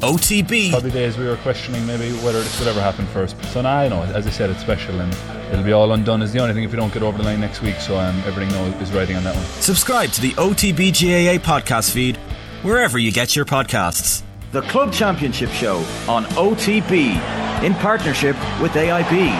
OTB. Probably days we were questioning maybe whether this would ever happen first. So now, I know, as I said, it's special and it'll be all undone is the only thing if we don't get over the line next week. So um, everything is riding on that one. Subscribe to the OTB GAA podcast feed wherever you get your podcasts. The Club Championship Show on OTB in partnership with AIB.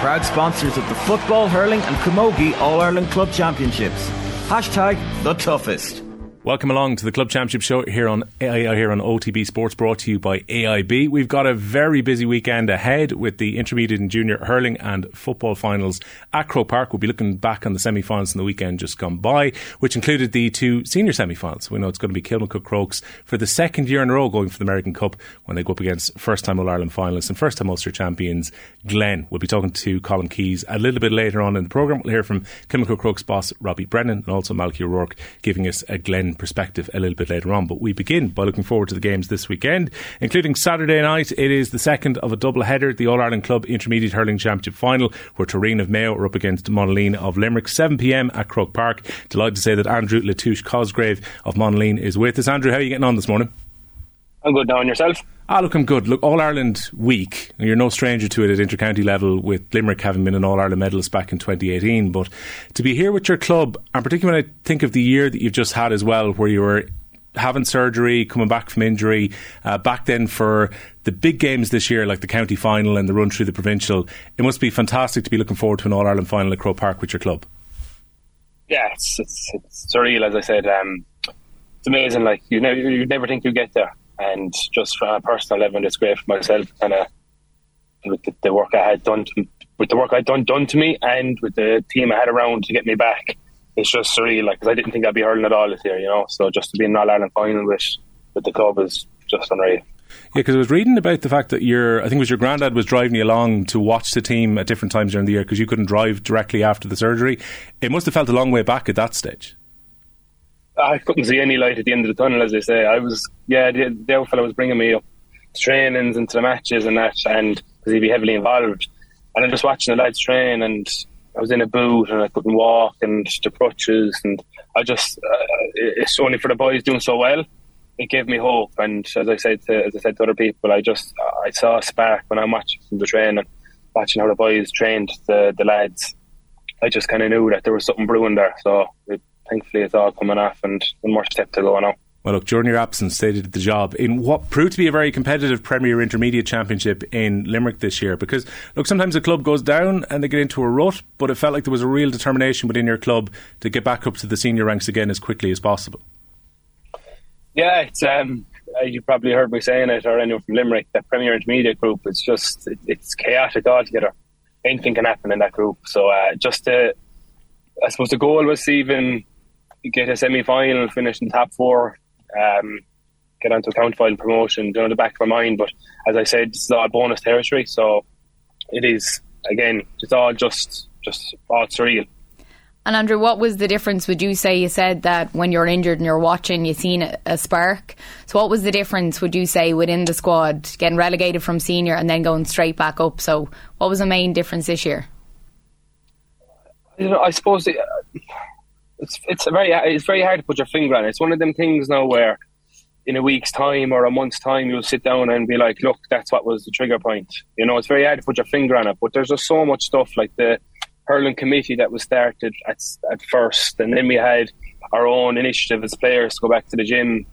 Proud sponsors of the football, hurling, and camogie All Ireland Club Championships. Hashtag the toughest. Welcome along to the Club Championship Show here on AI, uh, here on OTB Sports, brought to you by AIB. We've got a very busy weekend ahead with the intermediate and junior hurling and football finals at Croke Park. We'll be looking back on the semi-finals in the weekend just gone by, which included the two senior semi-finals. We know it's going to be Kilmacud Crokes for the second year in a row going for the Andy Merrigan Cup when they go up against first-time All Ireland finalists and first-time Ulster champions Glen. We'll be talking to Colm Keys a little bit later on in the programme. We'll hear from Kilmacud Crokes boss Robbie Brennan and also Malky O'Rourke giving us a Glen perspective a little bit later on. But we begin by looking forward to the games this weekend, including Saturday night. It is the second of a double header, the All Ireland Club Intermediate Hurling Championship final, where Tooreen of Mayo are up against Monaleen of Limerick, 7 pm at Croke Park. Delighted to say that Andrew La Touché Cosgrave of Monaleen is with us. Andrew, how are you getting on this morning? I'm good now, and yourself? Ah, look, I'm good. Look, All Ireland week. You're no stranger to it at intercounty level, with Limerick having been an All Ireland medalist back in 2018. But to be here with your club, and particularly when I think of the year that you've just had as well, where you were having surgery, coming back from injury, uh, back then for the big games this year, like the county final and the run through the provincial, it must be fantastic to be looking forward to an All Ireland final at Croke Park with your club. Yeah, it's it's, it's surreal, as I said. Um, it's amazing. Like you never you never think you get there and just from a personal level, it's great for myself. Kind of with the, the, work I had done, to, with the work I'd done done to me, and with the team I had around to get me back, it's just surreal. Like, cause I didn't think I'd be hurling at all this year, you know. So just to be in All Ireland final with with the club is just unreal. Yeah, because I was reading about the fact that your, I think it was your granddad was driving you along to watch the team at different times during the year because you couldn't drive directly after the surgery. It must have felt a long way back at that stage. I couldn't see any light at the end of the tunnel, as they say. I was, yeah, the, the old fellow was bringing me up to trainings and to the matches and that, and because he'd be heavily involved. And I'm just watching the lads train, and I was in a boot and I couldn't walk, and the crutches, and I just, uh, it's only for the boys doing so well. It gave me hope, and as I said to, as I said to other people, I just, I saw a spark when I'm watching the training, watching how the boys trained the the lads. I just kind of knew that there was something brewing there. So it thankfully it's all coming off and one more step to go now. Well, look, during your absence, they did the job in what proved to be a very competitive Premier Intermediate Championship in Limerick this year. Because, look, sometimes a club goes down and they get into a rut, but it felt like there was a real determination within your club to get back up to the senior ranks again as quickly as possible. Yeah, it's um, you probably heard me saying it, or anyone from Limerick, that Premier Intermediate group. It's just it's chaotic altogether. Anything can happen in that group. So uh, just to, I suppose the goal was even get a semi final, finish in the top four, um, get onto a county final promotion, you know, the back of my mind. But as I said, it's all bonus territory, so it is again, it's all just just all surreal. And Andrew, what was the difference? Would you say you said that when you're injured and you're watching, you seen a, a, spark? So, what was the difference? Would you say within the squad getting relegated from senior and then going straight back up? So, what was the main difference this year? You know, I suppose it, it's it's very it's very hard to put your finger on it. It's one of them things now where in a week's time or a month's time you'll sit down and be like, look, that's what was the trigger point. You know, it's very hard to put your finger on it, but there's just so much stuff like the hurling committee that was started at at first, and then we had our own initiative as players to go back to the gym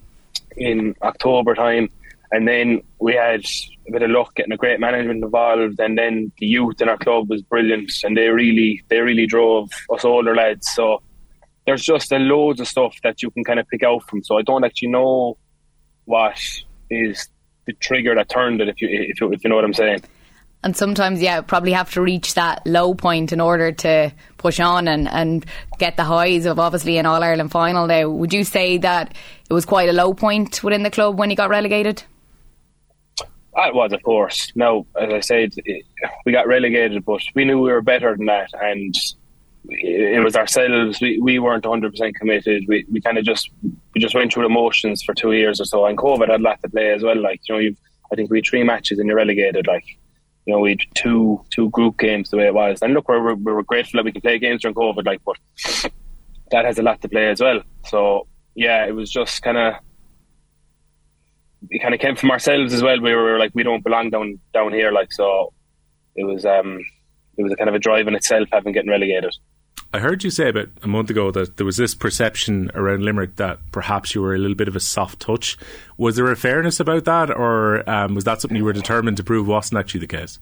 in October time. And then we had a bit of luck getting a great management involved, and then the youth in our club was brilliant, and they really they really drove us older lads. So there's just a loads of stuff that you can kind of pick out from. So I don't actually know what is the trigger that turned it, if you if you, if you know what I'm saying. And sometimes, yeah, probably have to reach that low point in order to push on and, and get the highs of obviously an All Ireland final. Now, would you say that it was quite a low point within the club when you got relegated? It was, of course. No, as I said, we got relegated, but we knew we were better than that, and it was ourselves. We, we weren't 100 percent committed. We, we kind of just we just went through the motions for two years or so. And COVID had a lot to play as well. Like you know, you've I think we had three matches and you're relegated. Like you know, we had two two group games the way it was. And look, we're we were grateful that we could play games during COVID. Like, but that has a lot to play as well. So yeah, it was just kind of it kind of came from ourselves as well. We were like, we don't belong down down here, like so. It was um, it was a kind of a drive in itself, having getting relegated. I heard you say about a month ago that there was this perception around Limerick that perhaps you were a little bit of a soft touch. Was there a fairness about that, or um, was that something you were determined to prove wasn't actually the case?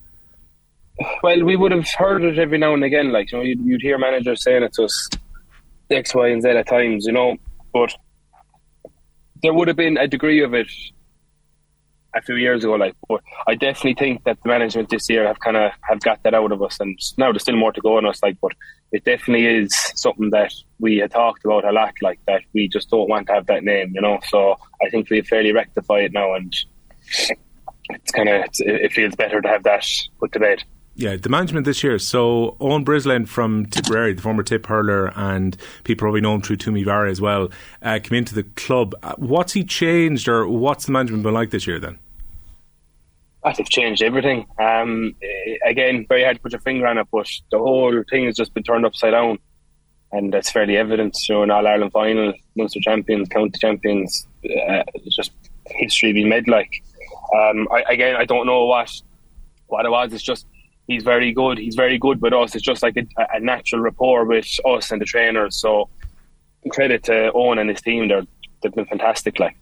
Well, we would have heard it every now and again. Like you know, you'd, you'd hear managers saying it to us X, Y, and Z at times, you know. But there would have been a degree of it a few years ago. Like, but I definitely think that the management this year have kind of have got that out of us, and now there's still more to go on us. Like, but it definitely is something that we had talked about a lot. Like that, we just don't want to have that name, you know. So I think we fairly rectify it now, and it's kind of it feels better to have that put to bed. Yeah, the management this year. So Owen Brisland from Tipperary, the former tip hurler, and people probably know him through Toomevara as well, uh, came into the club. Uh, what's he changed, or what's the management been like this year then? They've changed everything. Um, again, very hard to put your finger on it, but the whole thing has just been turned upside down, and that's fairly evident. You know, in All Ireland final, Munster champions, county champions, uh, just history being made. Like, um, I, again, I don't know what what it was. It's just he's very good. He's very good with us. It's just like a, a natural rapport with us and the trainers. So credit to Owen and his team. They're they've been fantastic. Like.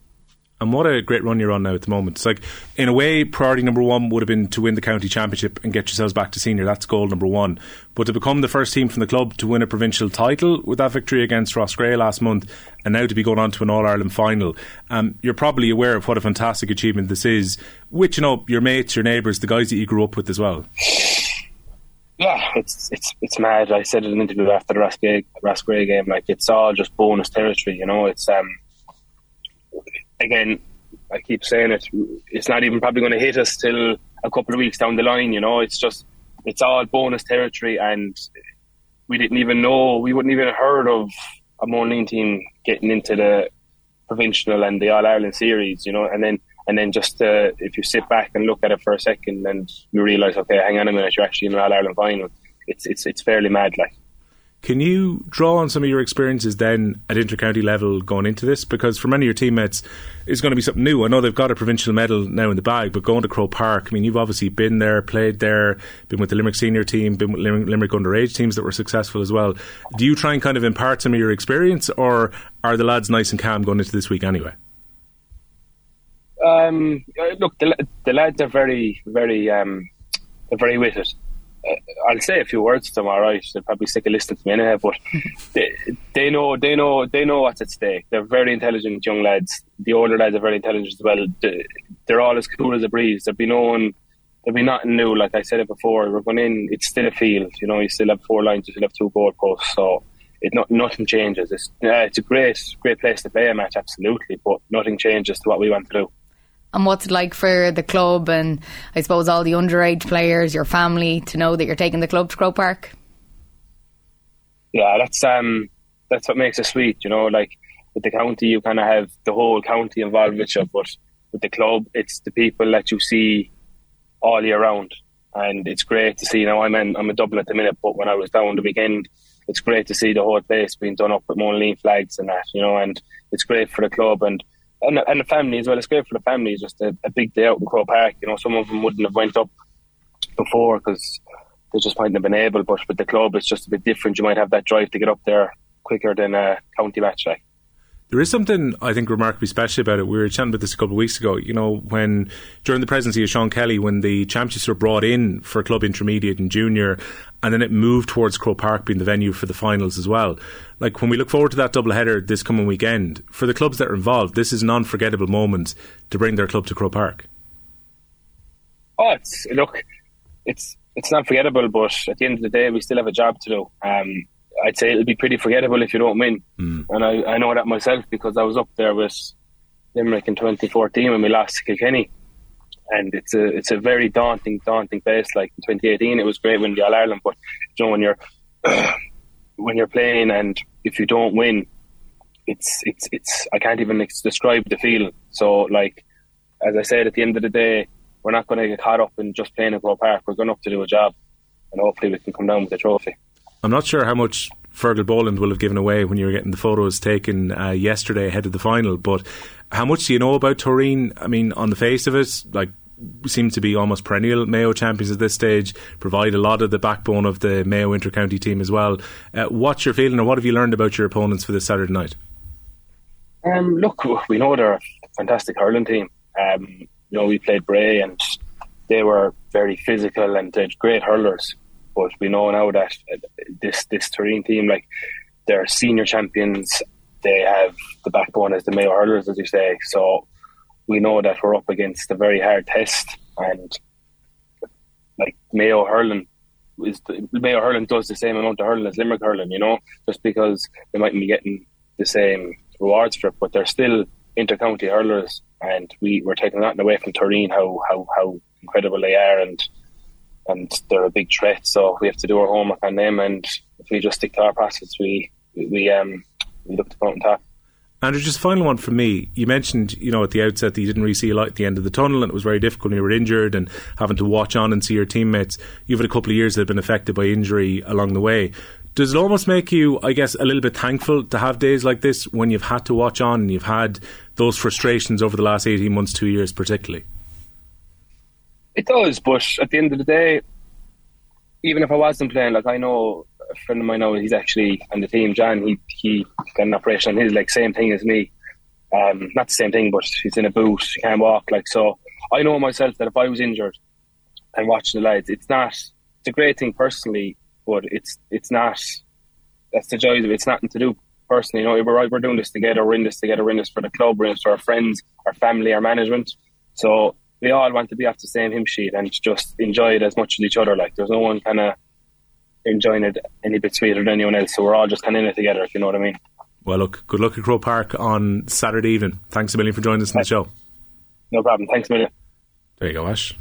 And what a great run you're on now at the moment. It's like, in a way, priority number one would have been to win the county championship and get yourselves back to senior. That's goal number one. But to become the first team from the club to win a provincial title with that victory against Rosegreen last month, and now to be going on to an All Ireland final, um, you're probably aware of what a fantastic achievement this is. Which, you know your mates, your neighbours, the guys that you grew up with as well. Yeah, it's it's it's mad. I said in an interview after the Rosegreen, Ross Grey game, like it's all just bonus territory. You know, it's um again, I keep saying it. It's not even probably going to hit us till a couple of weeks down the line. You know, it's just it's all bonus territory, and we didn't even know we wouldn't even have heard of a Monaleen team getting into the provincial and the All Ireland series. You know, and then and then just uh, if you sit back and look at it for a second, and you realise, okay, hang on a minute, you're actually in an All Ireland final. It's it's it's fairly mad, like. Can you draw on some of your experiences then at intercounty level going into this? Because for many of your teammates, it's going to be something new. I know they've got a provincial medal now in the bag, but going to Croke Park, I mean, you've obviously been there, played there, been with the Limerick senior team, been with Limerick, Limerick underage teams that were successful as well. Do you try and kind of impart some of your experience, or are the lads nice and calm going into this week anyway? Um, look, the, the lads are very, very, um, they're very with it. I'll say a few words to them. All right, they'll probably stick a list to me anyway, but they, they know they know they know what's at stake. They're very intelligent young lads. The older lads are very intelligent as well. They're all as cool as a breeze. There'll be no one. There'll be nothing new. Like I said it before, we're going in. It's still a field. You know, you still have four lines. You still have two goalposts. So it not nothing changes. It's uh, it's a great great place to play a match, absolutely. But nothing changes to what we want to do and what's it like for the club and I suppose all the underage players, your family, to know that you're taking the club to Croke Park? Yeah, that's um, that's what makes it sweet. You know, like with the county, you kind of have the whole county involved with you, but with the club, it's the people that you see all year round, and it's great to see. Now I'm in, I'm a Dublin at the minute, but when I was down the weekend, it's great to see the whole place being done up with Monaleen flags and that, you know, and it's great for the club and and, and the family as well. It's great for the family. It's just a, a big day out in Croke Park. You know, some of them wouldn't have went up before because they just mightn't have been able. But with the club, it's just a bit different. You might have that drive to get up there quicker than a county match. Like there is something I think remarkably special about it. We were chatting about this a couple of weeks ago. You know, when during the presidency of Sean Kelly, when the championships were brought in for club intermediate and junior, and then it moved towards Croke Park being the venue for the finals as well. Like when we look forward to that double header this coming weekend, for the clubs that are involved, this is an unforgettable moment to bring their club to Croke Park. Oh, it's look, it's it's not forgettable, but at the end of the day, we still have a job to do. Um, I'd say it'll be pretty forgettable if you don't win. Mm. And I, I know that myself because I was up there with Limerick in 2014 when we lost to Kilkenny. And it's a it's a very daunting, daunting place. Like in 2018, it was great winning the All Ireland, but you know when you're when you're playing and if you don't win, it's it's it's I can't even describe the feeling. So like as I said, at the end of the day, we're not going to get caught up in just playing at Croke Park. We're going up to do a job, and hopefully we can come down with a trophy. I'm not sure how much Fergal Boland will have given away when you were getting the photos taken uh, yesterday ahead of the final. But how much do you know about Tooreen? I mean, on the face of it, like seem to be almost perennial Mayo champions at this stage, provide a lot of the backbone of the Mayo intercounty team as well. Uh, what's your feeling, or what have you learned about your opponents for this Saturday night? Um, look, we know they're a fantastic hurling team. Um, you know, we played Bray and they were very physical and great hurlers. But we know now that uh, this this Tooreen team, like they're senior champions, they have the backbone as the Mayo hurlers, as you say. So we know that we're up against a very hard test, and like Mayo hurling is the, Mayo hurling does the same amount of hurling as Limerick hurling, you know, just because they mightn't be getting the same rewards for it, but they're still intercounty hurlers, and we we're taking that away from Tooreen how how how incredible they are, and and they're a big threat. So we have to do our homework on them, and if we just stick to our passes, we we um we look to come on top. Andrew, just a final one from me. You mentioned, you know, at the outset that you didn't really see a light at the end of the tunnel and it was very difficult when you were injured and having to watch on and see your teammates. You've had a couple of years that have been affected by injury along the way. Does it almost make you, I guess, a little bit thankful to have days like this when you've had to watch on and you've had those frustrations over the last 18 months, two years particularly? It does, but at the end of the day, even if I wasn't playing, like I know a friend of mine now, he's actually on the team, John. He he got an operation on his like same thing as me. Um, not the same thing, but he's in a boot. He can't walk. Like so, I know myself that if I was injured and watching the lads, it's not. It's a great thing personally, but it's it's not. That's the joy of it. It's nothing to do personally. You know, we're we're doing this together. We're in this together. We're in this for the club. We're in this for our friends, our family, our management. So we all want to be off the same hymn sheet and just enjoy it as much as each other. Like there's no one kind of enjoying it any bit sweeter than anyone else. So we're all just kind of in it together, if you know what I mean. Well, look, good luck at Croke Park on Saturday evening. Thanks a million for joining us in the show. No problem. Thanks a million. There you go, Ash.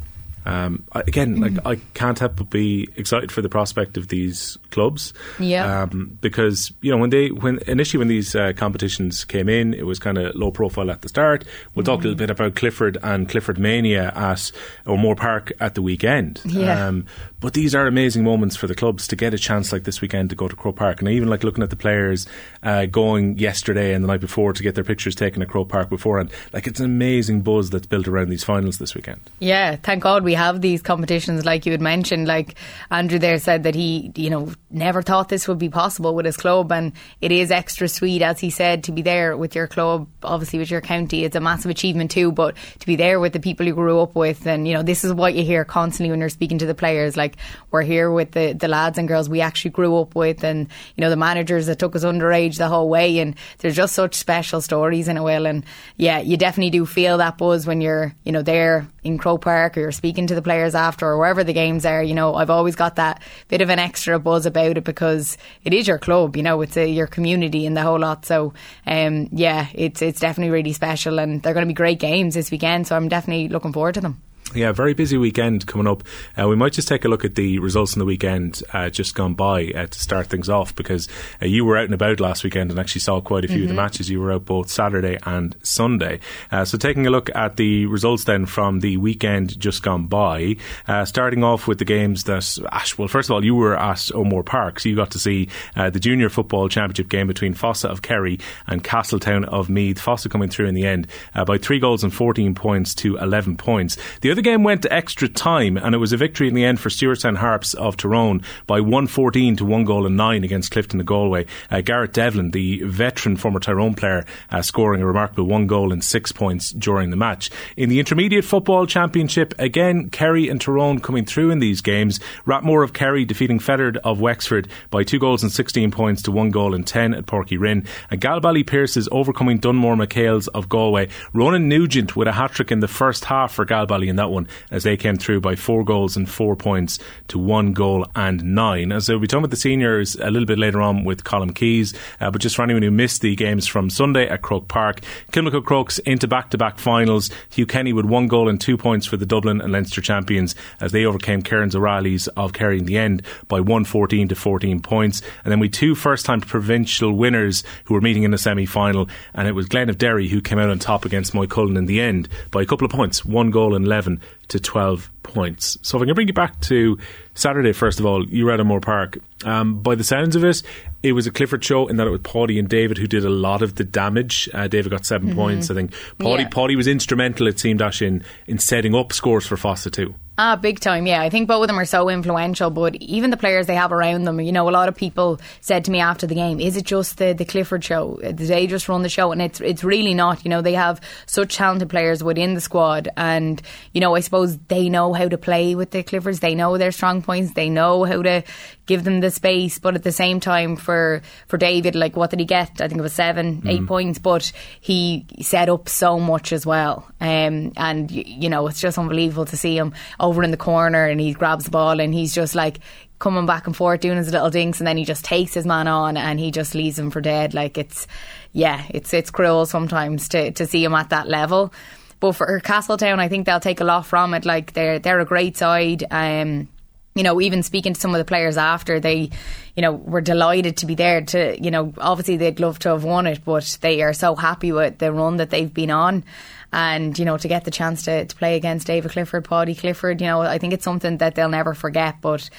Um, again, like I can't help but be excited for the prospect of these clubs. Yeah. Um, because you know when they when initially when these uh, competitions came in, it was kind of low profile at the start. We'll mm talk a little bit about Clifford and Clifford Mania at O'Moore Park at the weekend. Yeah. Um, but these are amazing moments for the clubs to get a chance like this weekend to go to Croke Park. And I even like looking at the players uh, going yesterday and the night before to get their pictures taken at Croke Park beforehand. Like it's an amazing buzz that's built around these finals this weekend. Yeah, thank God we have these competitions, like you had mentioned. Like Andrew there said that he, you know, never thought this would be possible with his club, and it is extra sweet, as he said, to be there with your club. Obviously, with your county, it's a massive achievement too. But to be there with the people you grew up with, and you know, this is what you hear constantly when you're speaking to the players. Like we're here with the the lads and girls we actually grew up with, and you know, the managers that took us underage the whole way, and there's just such special stories in a way. and yeah, you definitely do feel that buzz when you're, you know, there in Croke Park or you're speaking to the players after or wherever the games are. You know, I've always got that bit of an extra buzz about it because it is your club. You know, it's a, your community and the whole lot. So, um, yeah, it's it's definitely really special, and they're going to be great games this weekend. So I'm definitely looking forward to them. Yeah, very busy weekend coming up. Uh, we might just take a look at the results in the weekend uh, just gone by uh, to start things off because uh, you were out and about last weekend and actually saw quite a few mm-hmm. of the mm-hmm. matches. You were out both Saturday and Sunday. Uh, so taking a look at the results then from the weekend just gone by, uh, starting off with the games that, Ash, well, first of all, you were at O'Moore Park, so you got to see the Junior Football Championship game between Fossa of Kerry and Castletown of Meath. Fossa coming through in the end by three goals and 14 points to 11 points. The other game went to extra time, and it was a victory in the end for Stewartstown Harps of Tyrone by 114 to 1 goal and 9 against Clifden of Galway. Uh, Garrett Devlin, the veteran former Tyrone player, uh, scoring a remarkable 1 goal and 6 points during the match. In the Intermediate Football Championship, again, Kerry and Tyrone coming through in these games. Rathmore of Kerry defeating Fethard of Wexford by 2 goals and 16 points to 1 goal and 10 at Uí Rinn. And Galbally Pearses overcoming Dunmore McHale's of Galway. Ronan Nugent with a hat trick in the first half for Galbally in that one as they came through by four goals and four points to one goal and nine. And so we'll be talking about the seniors a little bit later on with Colm Keys, uh, but just for anyone who missed the games from Sunday at Croke Park, Kilmacud Crokes into back to back finals. Hugh Kenny with one goal and two points for the Dublin and Leinster champions as they overcame Kerins O'Rahilly's of Kerry in the end by 114 to 14 points. And then we two first time provincial winners who were meeting in the semi final, and it was Glen of Derry who came out on top against Moycullen in the end by a couple of points, one goal and 11 to 12 points. So if I can bring you back to Saturday, first of all, you were at O'Moore Park. Um, by the sounds of it, it was a Clifford show in that it was Paddy and David who did a lot of the damage. Uh, David got 7 mm-hmm. points, I think. Paddy, yeah. Paddy was instrumental, it seemed, Ash, in, in setting up scores for Fossa too. Ah, big time, yeah. I think both of them are so influential, but even the players they have around them, you know, a lot of people said to me after the game, is it just the, the Clifford show? Did they just run the show? And it's it's really not. You know, they have such talented players within the squad and, you know, I suppose they know how to play with the Cliffords. They know their strong points. They know how to give them the space. But at the same time, for, for David, like, what did he get? I think it was 7 mm. eight points, but he set up so much as well. Um, and, you know, it's just unbelievable to see him over in the corner and he grabs the ball and he's just like coming back and forth doing his little dinks and then he just takes his man on and he just leaves him for dead like it's yeah it's it's cruel sometimes to to see him at that level but for Castletown I think they'll take a lot from it like they're they're a great side um you know, even speaking to some of the players after, they, you know, were delighted to be there. To, you know, obviously they'd love to have won it, but they are so happy with the run that they've been on and you know to get the chance to, to play against David Clifford, Paddy Clifford, you know I think it's something that they'll never forget. But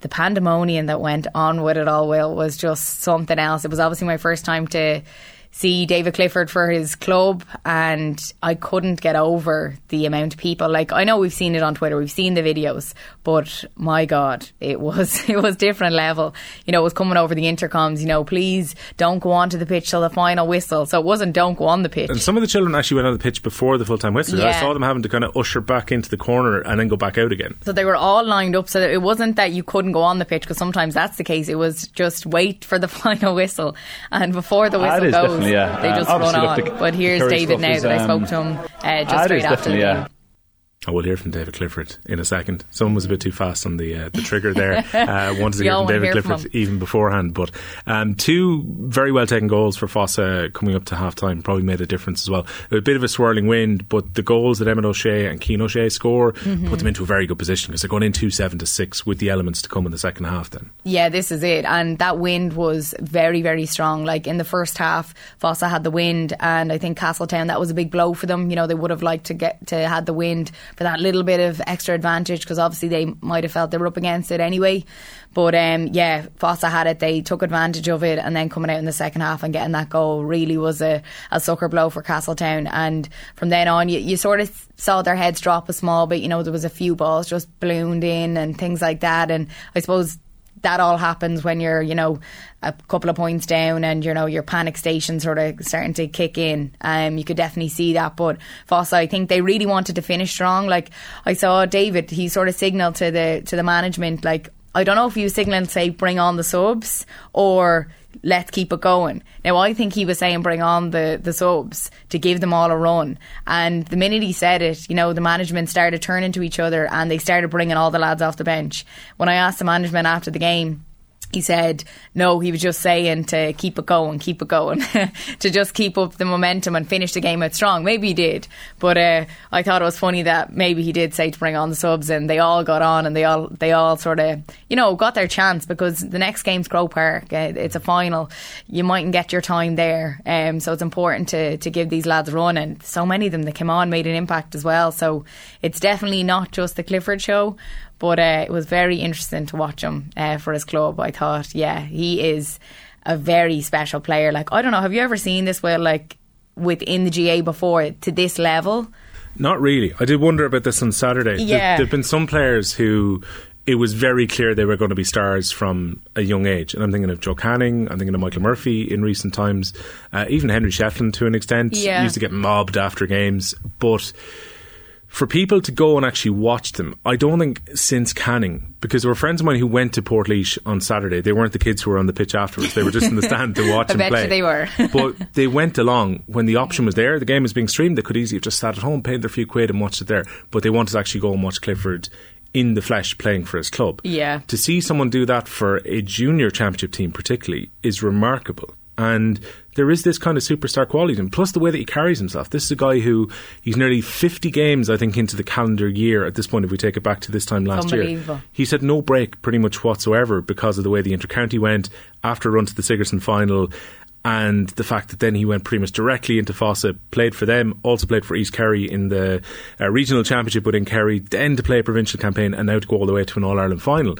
the pandemonium that went on with it all, Will, was just something else. It was obviously my first time to see David Clifford for his club, and I couldn't get over the amount of people. Like I know we've seen it on Twitter, we've seen the videos, but my God, it was it was different level. You know, it was coming over the intercoms. You know, please don't go onto the pitch till the final whistle. So it wasn't don't go on the pitch. And some of the children actually went on the pitch before the full time whistle. Yeah. I saw them having to kind of usher back into the corner and then go back out again. So they were all lined up. So it wasn't that you couldn't go on the pitch because sometimes that's the case. It was just wait for the final whistle, and before the whistle goes yeah. They just um, run on. But here's David now that I spoke to him uh, just straight after the game. I will hear from David Clifford in a second. Someone was a bit too fast on the uh, the trigger there. Uh, wanted to hear from David hear Clifford from even beforehand. But um, two very well taken goals for Fossa coming up to half time probably made a difference as well. A bit of a swirling wind, but the goals that Emmett O'Shea and Cian O'Shea score mm-hmm. put them into a very good position because they're going in 2 7 to 6 with the elements to come in the second half then. Yeah, this is it. And that wind was very, very strong. Like in the first half, Fossa had the wind, and I think Castletown, that was a big blow for them. You know, they would have liked to get to had the wind for that little bit of extra advantage because obviously they might have felt they were up against it anyway. But um, yeah, Fossa had it. They took advantage of it, and then coming out in the second half and getting that goal really was a, a sucker blow for Castletown. And from then on, you, you sort of saw their heads drop a small bit. You know, there was a few balls just ballooned in and things like that. And I suppose that all happens when you're, you know, a couple of points down and, you know, your panic station sort of starting to kick in. Um, you could definitely see that. But Fossa, I think they really wanted to finish strong. Like I saw David, he sort of signalled to the to the management, like, I don't know if he was signalling say bring on the subs or let's keep it going. Now, I think he was saying bring on the, the subs to give them all a run. And the minute he said it, you know, the management started turning to each other and they started bringing all the lads off the bench. When I asked the management after the game, he said no he was just saying to keep it going keep it going to just keep up the momentum and finish the game out strong. Maybe he did but uh, I thought it was funny that maybe he did say to bring on the subs and they all got on and they all they all sort of you know got their chance because the next game's Croke Park uh, it's a final. You mightn't get your time there um, so it's important to, to give these lads a run and so many of them that came on made an impact as well. So it's definitely not just the Clifford show but uh, it was very interesting to watch him uh, for his club. I thought, yeah, he is a very special player. Like, I don't know, have you ever seen this Well, like within the GAA before to this level? Not really. I did wonder about this on Saturday. Yeah. There have been some players who it was very clear they were going to be stars from a young age. And I'm thinking of Joe Canning, I'm thinking of Michael Murphy in recent times, uh, even Henry Shefflin to an extent. Yeah. Used to get mobbed after games. But for people to go and actually watch them, I don't think since Canning, because there were friends of mine who went to Portlaoise on Saturday. They weren't the kids who were on the pitch afterwards. They were just in the stand to watch them play. they were. but they went along when the option was there. The game was being streamed. They could easily have just sat at home, paid their few quid and watched it there. But they wanted to actually go and watch Clifford in the flesh playing for his club. Yeah. To see someone do that for a junior championship team particularly is remarkable. And there is this kind of superstar quality to him. Plus the way that he carries himself. This is a guy who he's nearly 50 games, I think, into the calendar year at this point. If we take it back to this time last year, he's had no break pretty much whatsoever because of the way the intercounty went after a run to the Sigerson final. And the fact that then he went pretty much directly into Fossa, played for them, also played for East Kerry in the uh, regional championship within Kerry, then to play a provincial campaign, and now to go all the way to an All Ireland final.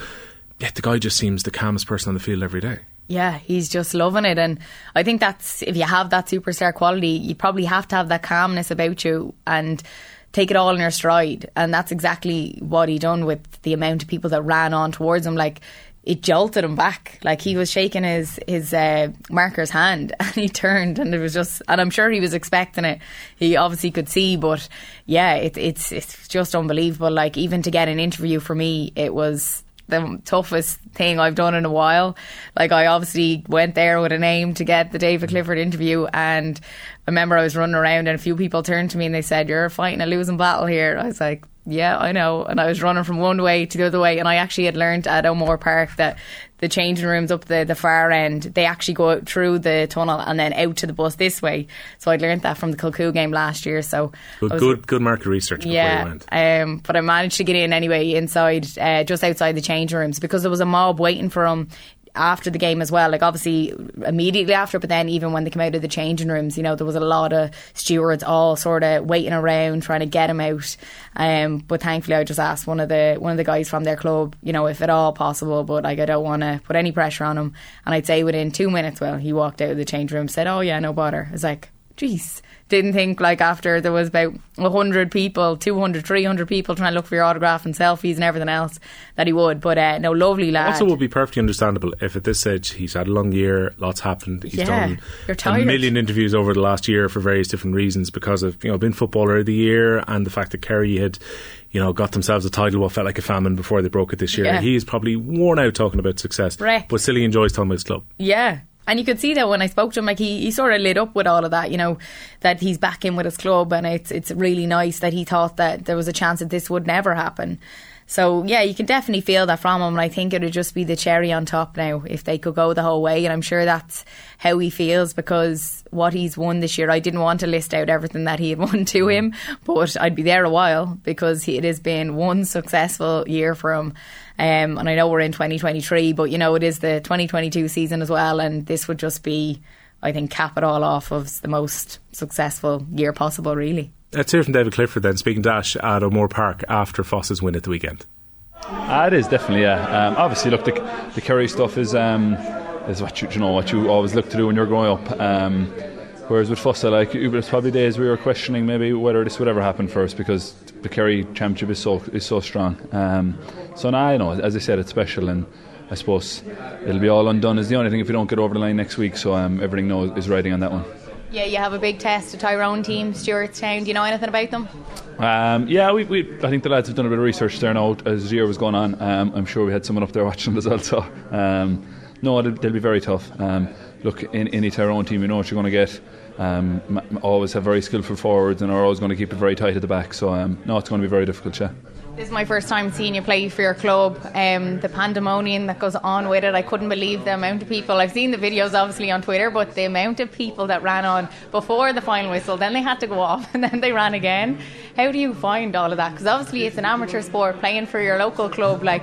Yet the guy just seems the calmest person on the field every day. Yeah, he's just loving it. And I think that's, if you have that superstar quality, you probably have to have that calmness about you and take it all in your stride. And that's exactly what he done with the amount of people that ran on towards him. Like, it jolted him back. Like he was shaking his his uh, marker's hand, and he turned, and it was just. And I'm sure he was expecting it. He obviously could see, but yeah, it, it's it's just unbelievable. Like even to get an interview for me, it was the toughest thing I've done in a while. Like I obviously went there with a name to get the David Clifford interview and I remember I was running around and a few people turned to me and they said, You're fighting a losing battle here. I was like, yeah, I know. And I was running from one way to the other way. And I actually had learned at O'Moore Park that the changing rooms up the, the far end, they actually go through the tunnel and then out to the bus this way. So I'd learned that from the Kilcoo game last year. So good, was, good, good market research. Yeah, um, but I managed to get in anyway inside, uh, just outside the changing rooms because there was a mob waiting for him after the game as well. Like obviously immediately after, but then even when they came out of the changing rooms, you know, there was a lot of stewards all sort of waiting around trying to get him out. Um, but thankfully, I just asked one of the one of the guys from their club, you know, if at all possible. But like I don't want to put any pressure on him. And I'd say within two minutes, well, he walked out of the change room, said, "Oh yeah, no bother." It's like, jeez didn't think like after there was about 100 people 200 300 people trying to look for your autograph and selfies and everything else that he would but uh, no lovely lad also would be perfectly understandable if at this stage he's had a long year lots happened he's yeah, done a million interviews over the last year for various different reasons because of you know been footballer of the year and the fact that Kerry had you know, got themselves a title what felt like a famine before they broke it this year. Yeah. He is probably worn out talking about success, Wrecked. but still he enjoys talking about his club. Yeah, and you could see that when I spoke to him, like he, he sort of lit up with all of that, you know, that he's back in with his club, and it's it's really nice that he thought that there was a chance that this would never happen. So yeah, you can definitely feel that from him, and I think it would just be the cherry on top now if they could go the whole way. And I'm sure that's how he feels because what he's won this year. I didn't want to list out everything that he had won to him, but I'd be there a while because it has been one successful year for him. Um, and I know we're in 2023, but you know it is the 2022 season as well, and this would just be, I think, cap it all off of the most successful year possible, really. Let's hear from David Clifford then, speaking to Ash at O'Moore Park after Fossa's win at the weekend. Ah, it is definitely yeah. Um, obviously, look, the, the Kerry stuff is um, is what you, you, know what you always look to do when you're growing up. Um, whereas with Fossa, like it was probably days we were questioning maybe whether this would ever happen first because the Kerry Championship is so is so strong. Um, so now you know, as I said, it's special, and I suppose it'll be all undone. Is the only thing if you don't get over the line next week. So um, everything knows, is riding on that one. Yeah, you have a big test, a Tyrone team, Stewartstown. Do you know anything about them? Um, yeah, we, we, I think the lads have done a bit of research there now as the year was going on. Um, I'm sure we had someone up there watching them as well. So, um, no, they'll, they'll, be very tough. Look, in any Tyrone team, you know what you're going to get. Um, always have very skillful forwards and are always going to keep it very tight at the back. So, um, no, it's going to be very difficult, yeah. This is my first time seeing you play for your club. Um, the pandemonium that goes on with it, I couldn't believe the amount of people. I've seen the videos obviously on Twitter, but the amount of people that ran on before the final whistle, then they had to go off and then they ran again. How do you find all of that? Because obviously it's an amateur sport, playing for your local club, like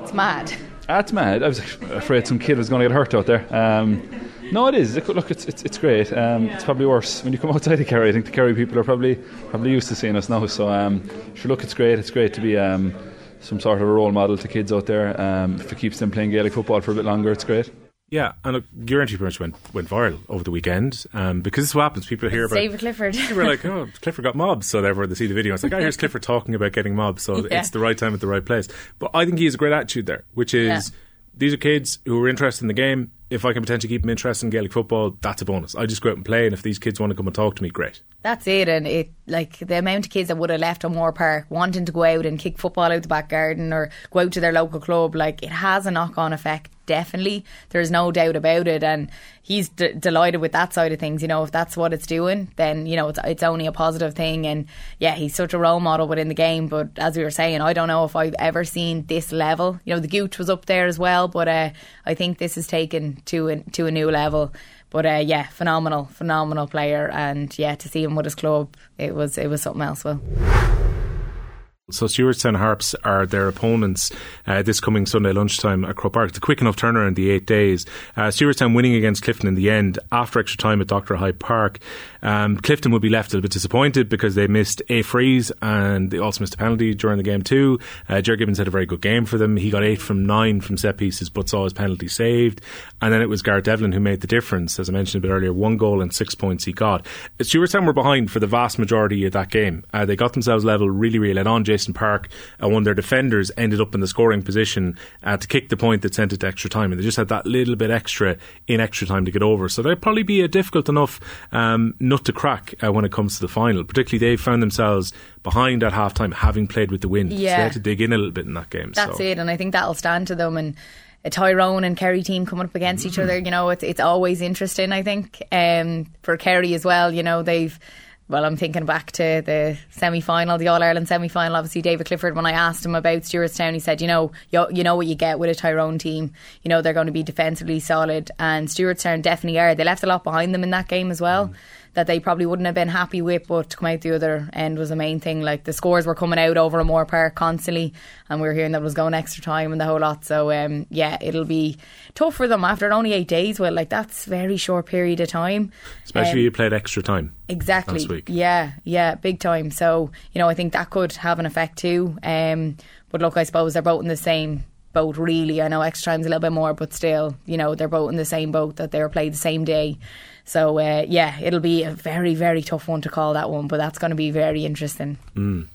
it's mad. That's mad. I was afraid some kid was going to get hurt out there. Um, no, it is. Look, it's it's, it's great. Um, it's probably worse when you come outside the Kerry. I think the Kerry people are probably probably used to seeing us now. So, um, sure, look, it's great. It's great to be um, some sort of a role model to kids out there. Um, if it keeps them playing Gaelic football for a bit longer, it's great. Yeah, and look, your entry pretty much went, went viral over the weekend um, because this is what happens. People hear about David Clifford. People are like, "Oh, Clifford got mobbed," so therefore they see the video. It's like, "Oh, here's Clifford talking about getting mobbed," so yeah. it's the right time at the right place. But I think he has a great attitude there, which is yeah. these are kids who are interested in the game if I can potentially keep them interested in Gaelic football, that's a bonus. I just go out and play, and if these kids want to come and talk to me, great. That's it, and it like the amount of kids that would have left O'Moore Park wanting to go out and kick football out the back garden or go out to their local club, like it has a knock on effect. Definitely, there's no doubt about it, and he's d- delighted with that side of things. You know, if that's what it's doing, then you know it's it's only a positive thing. And yeah, he's such a role model within the game. But as we were saying, I don't know if I've ever seen this level. You know, the Gooch was up there as well, but uh, I think this is taken to a, to a new level. But uh, yeah, phenomenal, phenomenal player, and yeah, to see him with his club, it was it was something else. Well. So Stewartstown Harps are their opponents uh, this coming Sunday lunchtime at Croke Park. It's a quick enough turnaround, in the eight days. Uh, Stewartstown winning against Clifden in the end after extra time at Dr. Hyde Park. Um, Clifden would be left a little bit disappointed because they missed a freeze and they also missed a penalty during the game too. Uh, Jerry Gibbons had a very good game for them. He got eight from nine from set pieces but saw his penalty saved. And then it was Garrett Devlin who made the difference, as I mentioned a bit earlier. One goal and six points he got. Stewartstown were behind for the vast majority of that game. Uh, they got themselves level really, really led on. Jason Park, uh, one of their defenders, ended up in the scoring position uh, to kick the point that sent it to extra time. And they just had that little bit extra in extra time to get over. So they'd probably be a difficult enough um, nut to crack uh, when it comes to the final. Particularly, they found themselves behind at half time, having played with the wind. Yeah. So they had to dig in a little bit in that game. That's so. it, and I think that'll stand to them. And a Tyrone and Kerry team coming up against each other, you know, it's it's always interesting. I think um, for Kerry as well, you know, they've. Well, I'm thinking back to the semi final, the All Ireland semi final. Obviously, David Clifford. When I asked him about Stewartstown, he said, "You know, you, you know what you get with a Tyrone team. You know they're going to be defensively solid, and Stewartstown definitely are. They left a lot behind them in that game as well." Mm. That they probably wouldn't have been happy with, but to come out the other end was the main thing. Like the scores were coming out over O'Moore Park constantly, and we were hearing that it was going extra time and the whole lot. So um, yeah, it'll be tough for them after only eight days. Well, like that's very short period of time. Especially Um, you played extra time. Exactly. last week. Yeah, yeah, big time. So, you know, I think that could have an effect too. Um, but look, I suppose they're both in the same boat, really. I know extra time's a little bit more, but still, you know, they're both in the same boat that they were played the same day. So, uh, yeah, it'll be a very, very tough one to call that one, but that's going to be very interesting.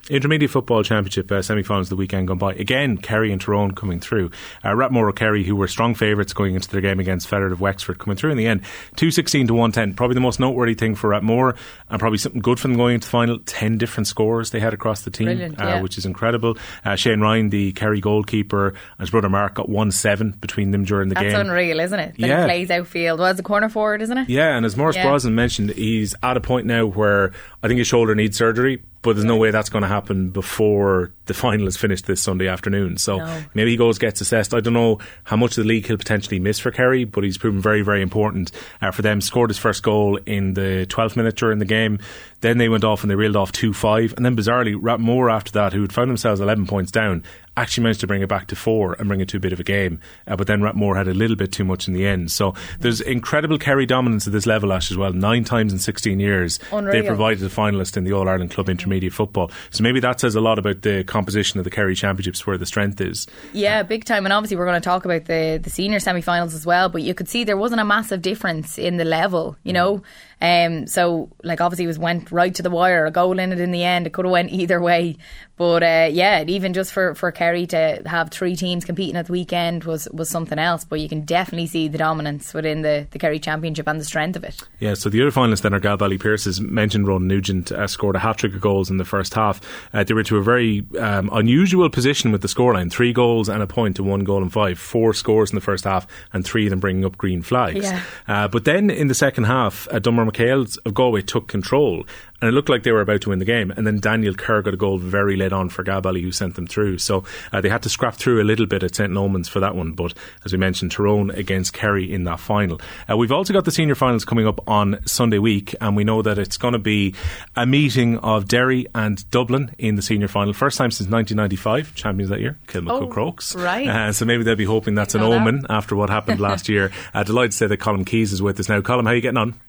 Intermediate Football Championship uh, semi-finals the weekend gone by. Again, Kerry and Tyrone coming through. Uh, Rathmore or Kerry, who were strong favourites going into their game against Fethard of Wexford, coming through in the end. 216 to 110. Probably the most noteworthy thing for Rathmore and probably something good for them going into the final. 10 different scores they had across the team, uh, yeah. which is incredible. Uh, Shane Ryan, the Kerry goalkeeper, and his brother Mark got 1-7 between them during the That's game. That's unreal, isn't it? That Yeah. he plays outfield. Well, it's a corner forward, isn't it? Yeah, and as Maurice Yeah. Brosnan mentioned, he's at a point now where I think his shoulder needs surgery, but there's no way that's going to happen before the final is finished this Sunday afternoon. So No. maybe he goes gets assessed. I don't know how much of the league he'll potentially miss for Kerry, but he's proven very, very important uh, for them. Scored his first goal in the 12th minute during the game. Then they went off and they reeled off 2 5. And then bizarrely, Rathmore after that, who had found themselves 11 points down, actually managed to bring it back to four and bring it to a bit of a game. Uh, but then Rathmore had a little bit too much in the end. So there's incredible Kerry dominance at this level, Ash, as well. Nine times in 16 years, Unreal. they provided a finalist in the All Ireland Club Intermediate Football. So maybe that says a lot about the composition of the Kerry Championships, where the strength is. Yeah, big time. And obviously, we're going to talk about the, the senior semi finals as well. But you could see there wasn't a massive difference in the level, you mm. know? Um, so, like, obviously, it was went right to the wire, a goal in it in the end. It could have went either way. But uh, yeah, even just for, for Kerry to have three teams competing at the weekend was, was something else. But you can definitely see the dominance within the, the Kerry Championship and the strength of it. Yeah, so the other finalists then are Galbally Pearse, as mentioned, Ron Nugent uh, scored a hat trick of goals in the first half. Uh, they were to a very um, unusual position with the scoreline three goals and a point to one goal and five. Four scores in the first half, and three of them bringing up green flags. Yeah. Uh, but then in the second half, uh, Dunmore McHale's of Galway took control. And it looked like they were about to win the game. And then Daniel Kerr got a goal very late on for Galbally, who sent them through. So uh, they had to scrap through a little bit at St. Norman's for that one. But as we mentioned, Tyrone against Kerry in that final. Uh, we've also got the senior finals coming up on Sunday week. And we know that it's going to be a meeting of Derry and Dublin in the senior final. First time since 1995, champions that year, Kilmacud Oh, Crokes. right. Uh, so maybe they'll be hoping that's an omen after what happened last year. Uh, delighted to say that Colm Keys is with us now. Colm, how are you getting on?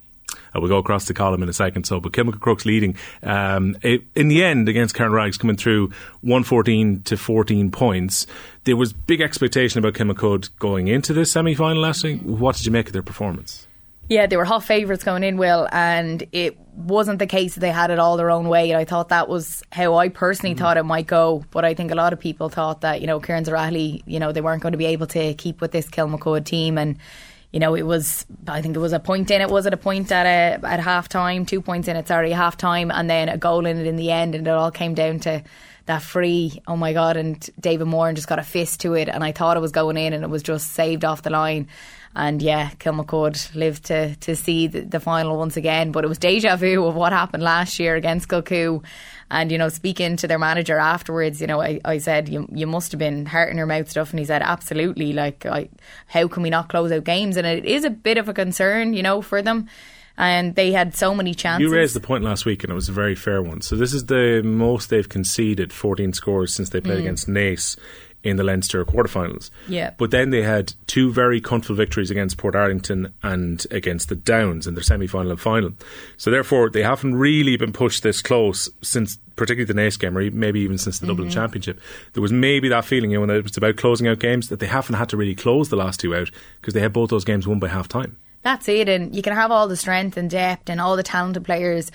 Uh, we'll go across the column in a second. So, but Kilmacud Crokes leading um, it, in the end against Kerins O'Rahilly's, coming through 114 to 14 points. There was big expectation about Kilmacud going into this semi final last week. What did you make of their performance? Yeah, they were hot favourites going in, Will, and it wasn't the case that they had it all their own way. And I thought that was how I personally thought it might go. But I think a lot of people thought that, you know, Kerins O'Rahilly, you know, they weren't going to be able to keep with this Kilmacud team. And, you know, it was, I think it was a point in it. Was it a point at a, at half time? Two points in it, sorry, half time, and then a goal in it in the end. And it all came down to that free, oh my God, and David Moore just got a fist to it. And I thought it was going in and it was just saved off the line. And yeah, Kilmacud lived to, to see the, the final once again. But it was deja vu of what happened last year against Kilcoo. And, you know, speaking to their manager afterwards, you know, I, I said, you, you must have been heart in your mouth stuff. And he said, absolutely. Like, I, how can we not close out games? And it is a bit of a concern, you know, for them. and they had so many chances. You raised the point last week, and it was a very fair one. So this is the most they've conceded, 14 scores since they played mm. against Naas in the Leinster quarterfinals. Yeah. But then they had two very comfortable victories against Portarlington and against the Downs in their semi final and final. So therefore, they haven't really been pushed this close since, particularly the Naas game, or maybe even since the mm-hmm. Dublin Championship. There was maybe that feeling you know, when it's about closing out games that they haven't had to really close the last two out because they had both those games won by half time. That's it, and you can have all the strength and depth and all the talented players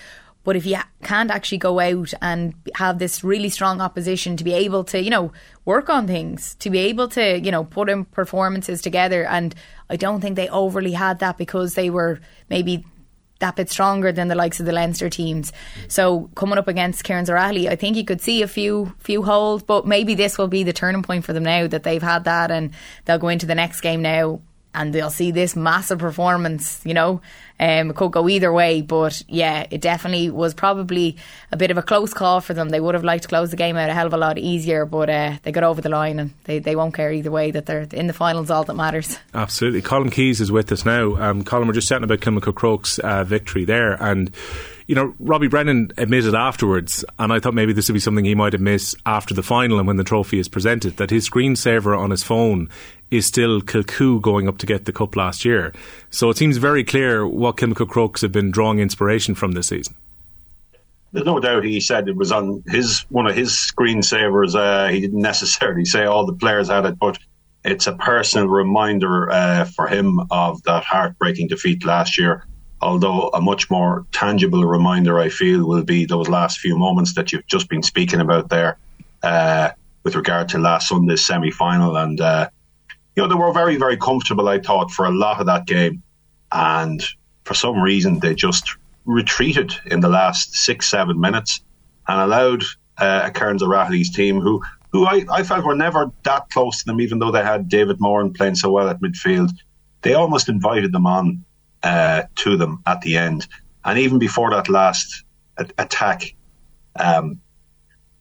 but if you can't actually go out and have this really strong opposition to be able to, you know, work on things, to be able to, you know, put in performances together, and I don't think they overly had that because they were maybe that bit stronger than the likes of the Leinster teams. Mm. So coming up against Kerins O'Rahilly, I think you could see a few few holes, but maybe this will be the turning point for them now that they've had that and they'll go into the next game now and they'll see this massive performance, you know. Um, it could go either way, but yeah, it definitely was probably a bit of a close call for them. They would have liked to close the game out a hell of a lot easier, but uh, they got over the line and they, they won't care either way that they're in the finals, all that matters. Absolutely. Colm Keys is with us now. Um, Colm, we're just chatting about Kilmacud Crokes' uh, victory there, and you know, Robbie Brennan admitted afterwards, and I thought maybe this would be something he might have missed after the final and when the trophy is presented, that his screensaver on his phone is still Kilcoo going up to get the cup last year. So it seems very clear what Kilmacud Crokes have been drawing inspiration from this season. There's no doubt he said it was on his one of his screensavers. Uh, he didn't necessarily say all the players had it, but it's a personal reminder uh, for him of that heartbreaking defeat last year. Although a much more tangible reminder, I feel, will be those last few moments that you've just been speaking about there, uh, with regard to last Sunday's semi final and uh, you know, they were very, very comfortable, I thought, for a lot of that game. And for some reason, they just retreated in the last six, seven minutes and allowed uh, Kerins O'Rahilly's team, who who I, I felt were never that close to them, even though they had David Moran playing so well at midfield. They almost invited them on uh, to them at the end. And even before that last a- attack, um,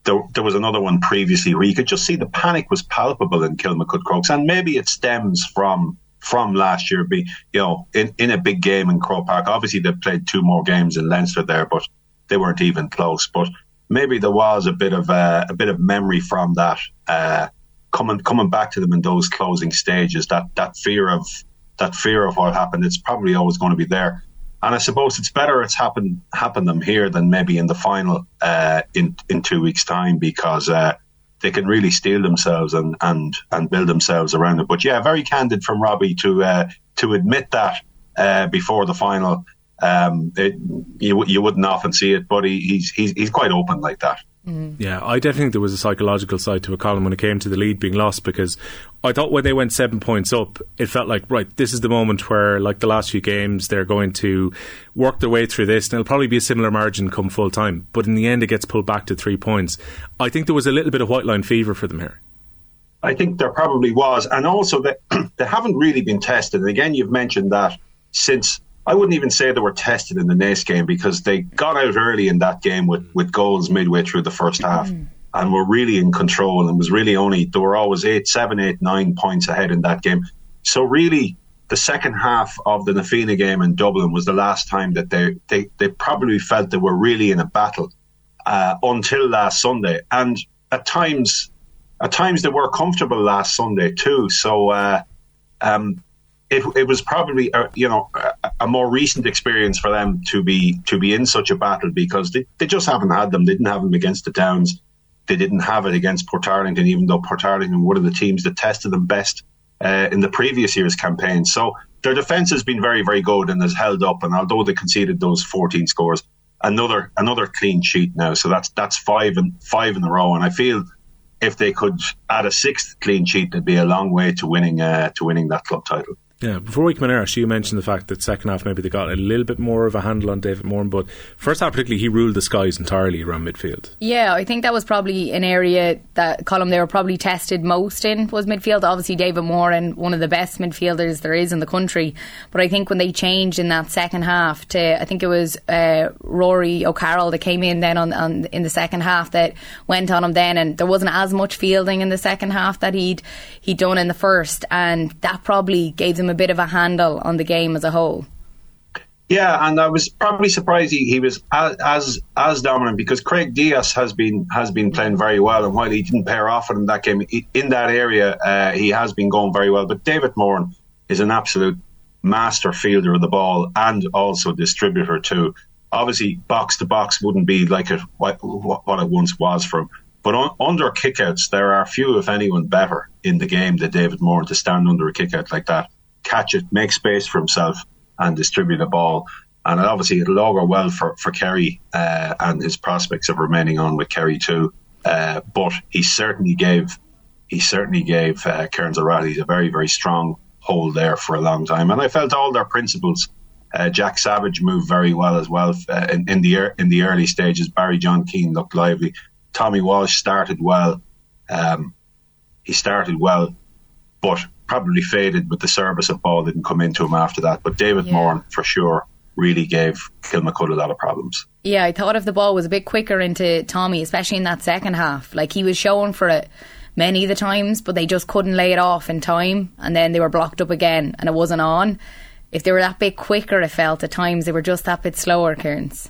there, there was another one previously where you could just see the panic was palpable in Kilmacud Crokes, and maybe it stems from from last year. Be you know in, in a big game in Croke Park. Obviously, they played two more games in Leinster there, but they weren't even close. But maybe there was a bit of uh, a bit of memory from that uh, coming coming back to them in those closing stages. That that fear of that fear of what happened. It's probably always going to be there. And I suppose it's better it's happened happened them here than maybe in the final uh, in in two weeks' time because uh, they can really steel themselves and, and and build themselves around it. But yeah, very candid from Robbie to uh, to admit that uh, before the final. Um, it, you you wouldn't often see it, but he, he's he's he's quite open like that. Mm. Yeah, I definitely think there was a psychological side to a Colm when it came to the lead being lost because I thought when they went seven points up, it felt like, right, this is the moment where, like the last few games, they're going to work their way through this and it'll probably be a similar margin come full time. But in the end, it gets pulled back to three points. I think there was a little bit of white line fever for them here. I think there probably was. And also, that they haven't really been tested. And again, you've mentioned that since I wouldn't even say they were tested in the Naas game because they got out early in that game with, with goals midway through the first half mm. and were really in control and was really only they were always eight, seven, eight, nine points ahead in that game. So really the second half of the Na Fianna game in Dublin was the last time that they, they, they probably felt they were really in a battle uh, until last Sunday. And at times at times they were comfortable last Sunday too. So uh, um, it, it was probably a, you know a, more recent experience for them to be to be in such a battle because they, they just haven't had them. They didn't have them against the Downs. They didn't have it against Portarlington, even though Portarlington were one of the teams that tested them best uh, in the previous year's campaign. So their defence has been very very good and has held up. And although they conceded those 14 scores, another another clean sheet now. So that's that's five and five in a row. And I feel if they could add a sixth clean sheet, it'd be a long way to winning uh, to winning that club title. Yeah, before we come in, Ash, you mentioned the fact that second half maybe they got a little bit more of a handle on David Moran, but first half particularly he ruled the skies entirely around midfield. Yeah, I think that was probably an area that Colm they were probably tested most in was midfield. Obviously, David Moran, one of the best midfielders there is in the country, but I think when they changed in that second half to, I think it was uh, Rory O'Carroll that came in then on, on in the second half that went on him then, and there wasn't as much fielding in the second half that he'd he'd done in the first, and that probably gave them a bit of a handle on the game as a whole. Yeah, and I was probably surprised he, he was as, as dominant because Craig Dias has been has been playing very well, and while he didn't pair off in that game, in that area uh, he has been going very well. But David Moran is an absolute master fielder of the ball and also distributor too. Obviously, box to box wouldn't be like it what, what it once was for him. But on, under kickouts, there are few, if anyone, better in the game than David Moran to stand under a kickout like that, catch it, make space for himself and distribute the ball. And obviously, it'll augur well for, for Kerry uh, and his prospects of remaining on with Kerry too. Uh, but he certainly gave he certainly gave uh, Kerins O'Rahilly a very very strong hold there for a long time. And I felt all their principles. Uh, Jack Savage moved very well as well uh, in, in, the in the early stages. Barry John Keane looked lively. Tommy Walsh started well. Um, he started well, but probably faded with the service of ball didn't come into him after that. But David yeah. Moran, for sure, really gave Kilmacud a lot of problems. Yeah, I thought if the ball was a bit quicker into Tommy, especially in that second half, like he was showing for it many of the times, but they just couldn't lay it off in time, and then they were blocked up again, and it wasn't on. If they were that bit quicker, it felt at times they were just that bit slower, Kerins.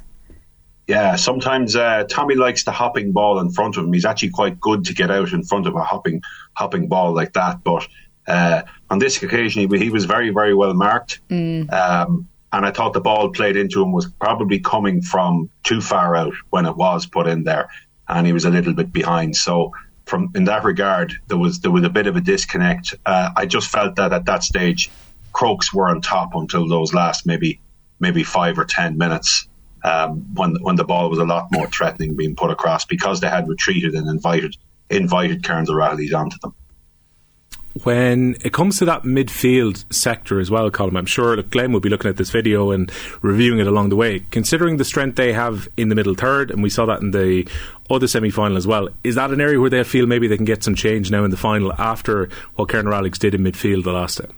Yeah, sometimes uh, Tommy likes the hopping ball in front of him. He's actually quite good to get out in front of a hopping hopping ball like that, but uh, on this occasion, he, he, was very, very well marked. Mm. Um, and I thought the ball played into him was probably coming from too far out when it was put in there, and he was a little bit behind. So, from in that regard, there was there was a bit of a disconnect. Uh, I just felt that at that stage, Crokes were on top until those last maybe maybe five or ten minutes. Um, when when the ball was a lot more threatening being put across because they had retreated and invited invited Kerins O'Rahilly's onto them when it comes to that midfield sector as well, Colm, I'm sure Glen will be looking at this video and reviewing it along the way. Considering the strength they have in the middle third, and we saw that in the other semi final as well, is that an area where they feel maybe they can get some change now in the final after what Karen Alex did in midfield the last time?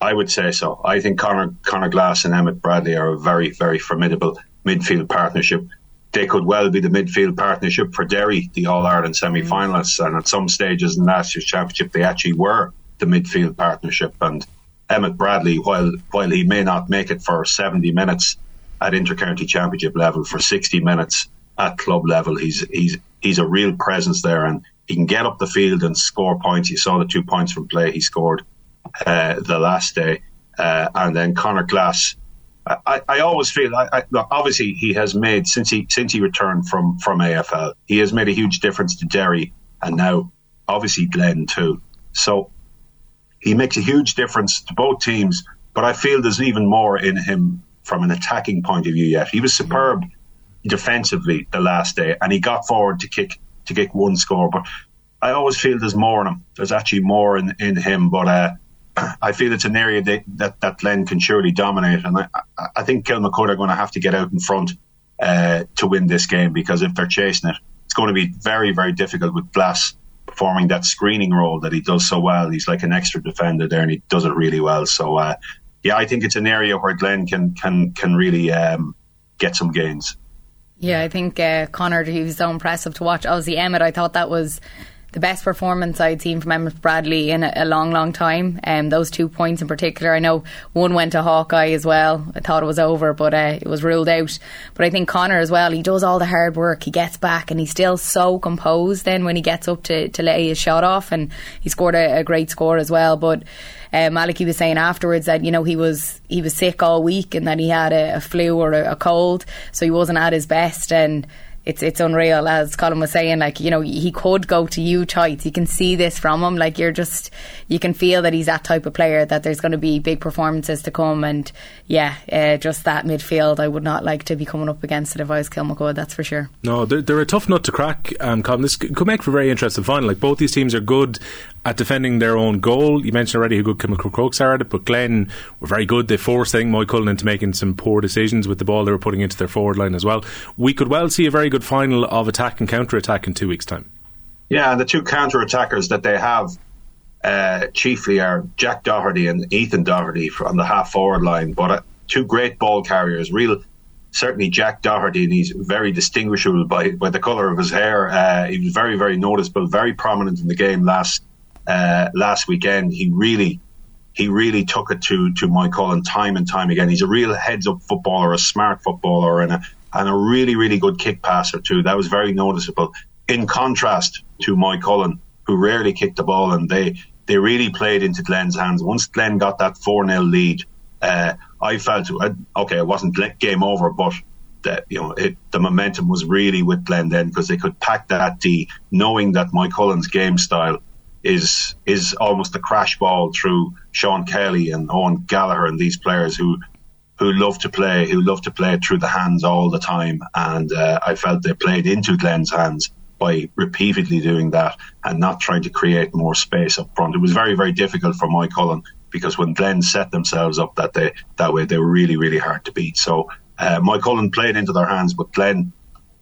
I would say so. I think Conor, Conor Glass and Emmett Bradley are a very, very formidable midfield partnership they could well be the midfield partnership for Derry, the All Ireland semi finalists. And at some stages in last year's championship, they actually were the midfield partnership. And Emmett Bradley, while while he may not make it for 70 minutes at intercounty championship level, for 60 minutes at club level, he's he's he's a real presence there, and he can get up the field and score points. You saw the two points from play he scored uh, the last day, uh, and then Conor Glass I, I always feel I, I, look, obviously he has made since he since he returned from from AFL he has made a huge difference to Derry and now obviously Glen too. So he makes a huge difference to both teams but I feel there's even more in him from an attacking point of view yet. He was superb defensively the last day and he got forward to kick to kick one score but I always feel there's more in him. There's actually more in in him but uh, I feel it's an area that, that, that Glen can surely dominate. And I, I think Kilmacud are going to have to get out in front uh, to win this game because if they're chasing it, it's going to be very, very difficult with Glass performing that screening role that he does so well. He's like an extra defender there and he does it really well. So, uh, yeah, I think it's an area where Glen can, can, can really um, get some gains. Yeah, I think uh, Conor, he was so impressive to watch. Obviously, Emmett, I thought that was the best performance I'd seen from Emmett Bradley in a, a long, long time. Um, those two points in particular, I know one went to Hawkeye as well. I thought it was over, but uh, it was ruled out. But I think Conor as well, he does all the hard work. He gets back and he's still so composed then when he gets up to, to lay his shot off. And he scored a, a great score as well. But um, Malachy was saying afterwards that you know he was he was sick all week and that he had a, a flu or a, a cold, so he wasn't at his best and it's it's unreal. As Colm was saying, like you know, he could go to you tights. You can see this from him. Like you're just, you can feel that he's that type of player. That there's going to be big performances to come. And yeah, uh, just that midfield, I would not like to be coming up against it if I was Kilmacud. That's for sure. No, they're, they're a tough nut to crack. Um, Colm, this could make for a very interesting final. Like both these teams are good at defending their own goal. You mentioned already how good Kilmacud Crokes are at it, but Glen were very good. They forced thing Moycullen into making some poor decisions with the ball they were putting into their forward line as well. We could well see a very good final of attack and counter attack in two weeks' time. Yeah, and the two counter attackers that they have uh, chiefly are Jack Doherty and Ethan Doherty on the half forward line, but uh, two great ball carriers. Real, certainly Jack Doherty, and he's very distinguishable by by the colour of his hair. Uh, he was very very noticeable, very prominent in the game last uh, last weekend. He really he really took it to to Moycullen time and time again. He's a real heads up footballer, a smart footballer, and a and a really really good kick passer too. That was very noticeable. In contrast to Moycullen, who rarely kicked the ball, and they they really played into Glen's hands. Once Glenn got that four 0 lead, uh, I felt okay, it wasn't game over, but that you know it, the momentum was really with Glen then because they could pack that D, knowing that Moycullen's game style is is almost a crash ball through Sean Kelly and Owen Gallagher and these players who who love to play, who love to play through the hands all the time. And uh, I felt they played into Glen's hands by repeatedly doing that and not trying to create more space up front. It was very, very difficult for Moycullen because when Glen set themselves up that day, that way, they were really, really hard to beat. So uh, Moycullen played into their hands, but Glen